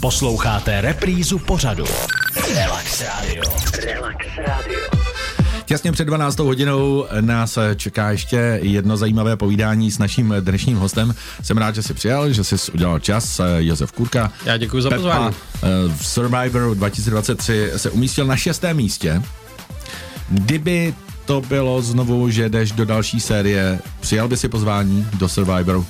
Posloucháte reprízu pořadu. Relax Radio. Relax Radio. Těsně před 12 hodinou nás čeká ještě jedno zajímavé povídání s naším dnešním hostem. Jsem rád, že jsi přijal, že jsi udělal čas. Josef Kurka. Já děkuji za pozvání. eh, v Survivoru 2023 se umístil na šestém místě. Kdyby to bylo znovu, že jdeš do další série, přijal by si pozvání do Survivoru? Uh,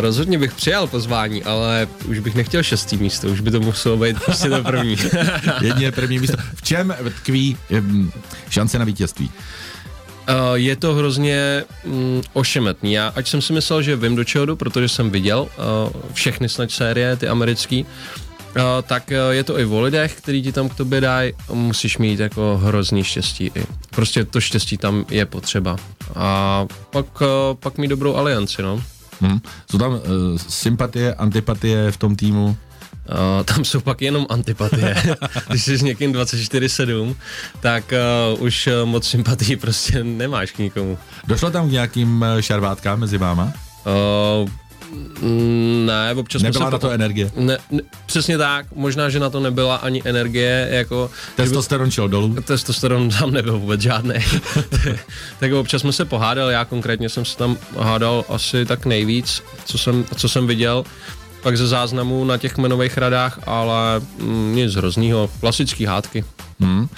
rozhodně bych přijal pozvání, ale už bych nechtěl šestý místo, už by to muselo být prostě to první. Jedině první místo. V čem tkví um, šance na vítězství? Uh, je to hrozně mm, ošemetný. Já, ať jsem si myslel, že vím do čeho jdu, protože jsem viděl uh, všechny snad série, ty americký, uh, tak uh, je to i o lidech, který ti tam k tobě dají, musíš mít jako hrozný štěstí i. Prostě to štěstí tam je potřeba. A pak, uh, pak mít dobrou alianci, no. Hmm. Jsou tam uh, sympatie, antipatie v tom týmu? Uh, tam jsou pak jenom antipatie. Když jsi s někým 24-7, tak uh, už moc sympatii prostě nemáš k nikomu. Došlo tam k nějakým šarvátkám mezi váma? Uh, ne, občas Nebyla na se to energie? Ne, ne, přesně tak, možná, že na to nebyla ani energie, jako... Testosteron šel dolů? Testosteron tam nebyl vůbec žádný. tak občas jsme se pohádali, já konkrétně jsem se tam hádal asi tak nejvíc, co jsem, co jsem viděl pak ze záznamů na těch jmenových radách, ale mm, nic hroznýho, klasický hádky. Hmm.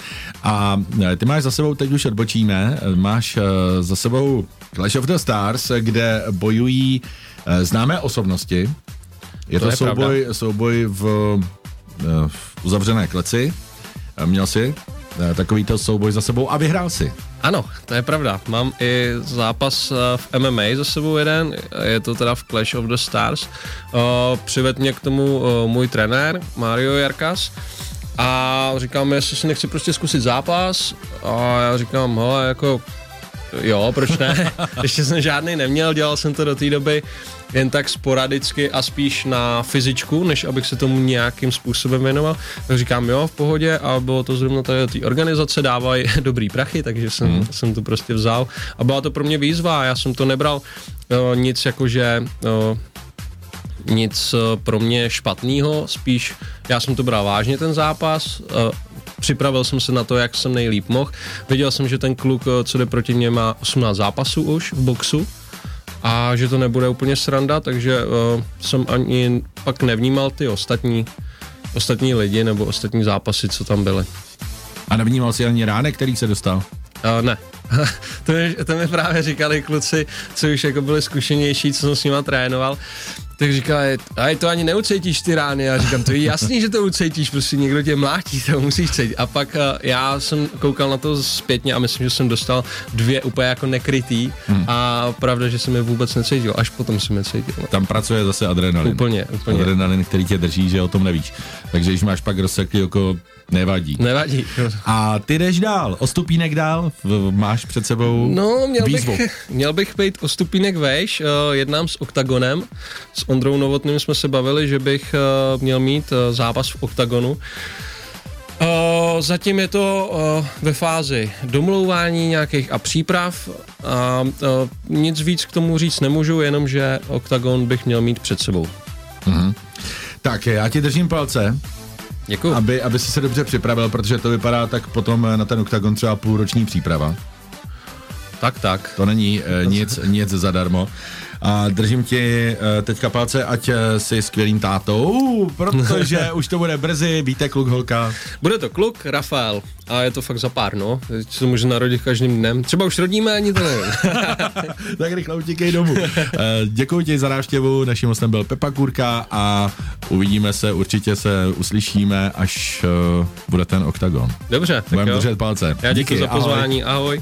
A eh, ty máš za sebou, teď už odbočíme, máš uh, za sebou Clash of the Stars, kde bojují uh, známé osobnosti. Je to, To je souboj, pravda. souboj v, uh, v uzavřené kleci. Měl jsi uh, takovýto souboj za sebou a vyhrál si. Ano, to je pravda. Mám i zápas eh, v MMA za sebou jeden, je to teda v Clash of the Stars. Eh, Přived mě k tomu eh, můj trenér Mario Jarkas a říkám, jestli si nechci prostě zkusit zápas a já říkám, hele, jako jo, proč ne? Ještě jsem žádný neměl, dělal jsem to do té doby jen tak sporadicky a spíš na fyzičku, než abych se tomu nějakým způsobem věnoval. Tak říkám, jo, v pohodě a bylo to zrovna tady té organizace, dávají dobrý prachy, takže jsem, hmm. jsem to prostě vzal a byla to pro mě výzva, já jsem to nebral uh, nic jako, že uh, nic eh, pro mě špatného, spíš já jsem to bral vážně ten zápas, eh, připravil jsem se na to, jak jsem nejlíp mohl. Viděl jsem, že ten kluk, eh, co jde proti mě, má 18 zápasů už v boxu a že to nebude úplně sranda, takže uh, jsem ani pak nevnímal ty ostatní, ostatní lidi nebo ostatní zápasy, co tam byly. A nevnímal jsi ani ránek, který se dostal? Uh, ne. to, mi, to mi právě říkali kluci, co už jako byli zkušenější, co jsem s nima trénoval, tak říkali, a to ani neucítíš ty rány. Já říkám, to je jasný, že to ucítíš, prostě někdo tě mlátí, to musíš cítit. A pak uh, já jsem koukal na to zpětně a myslím, že jsem dostal dvě úplně jako nekrytý hmm. a pravda, že jsem je vůbec necítil, až potom jsem je cítil. No. Tam pracuje zase adrenalin. Úplně, úplně. Adrenalin, který tě drží, že o tom nevíš. Takže když máš pak rozseklý oko, nevadí. Nevadí. A ty jdeš dál, o stupínek dál, v, máš před sebou No, měl výzvu. bych, měl bych být o stupínek vejš, uh, jednám s OKTAGONem, s Ondrou Novotným jsme se bavili, že bych uh, měl mít uh, zápas v OKTAGONu. Uh, zatím je to uh, ve fázi domlouvání nějakých a příprav a uh, nic víc k tomu říct nemůžu, jenom že OKTAGON bych měl mít před sebou. Tak já ti držím palce, Děkuji. aby, aby si se dobře připravil, protože to vypadá tak potom na ten oktagon třeba půlroční příprava. Tak, tak. To není eh, nic, nic zadarmo. A držím ti eh, teďka palce, ať eh, jsi skvělým tátou, protože už to bude brzy, víte, kluk, holka. Bude to kluk, Rafael, a je to fakt za pár, no. Teď se může narodit každým dnem. Třeba už rodíme, ani to nevím. tak rychle utíkej domů. Eh, Děkuji ti za návštěvu, naším hostem byl Pepa Kurka a uvidíme se, určitě se uslyšíme, až eh, bude ten oktagon. Dobře, tak Budeme jo. držet palce. Já děkuji za ahoj. pozvání, ahoj.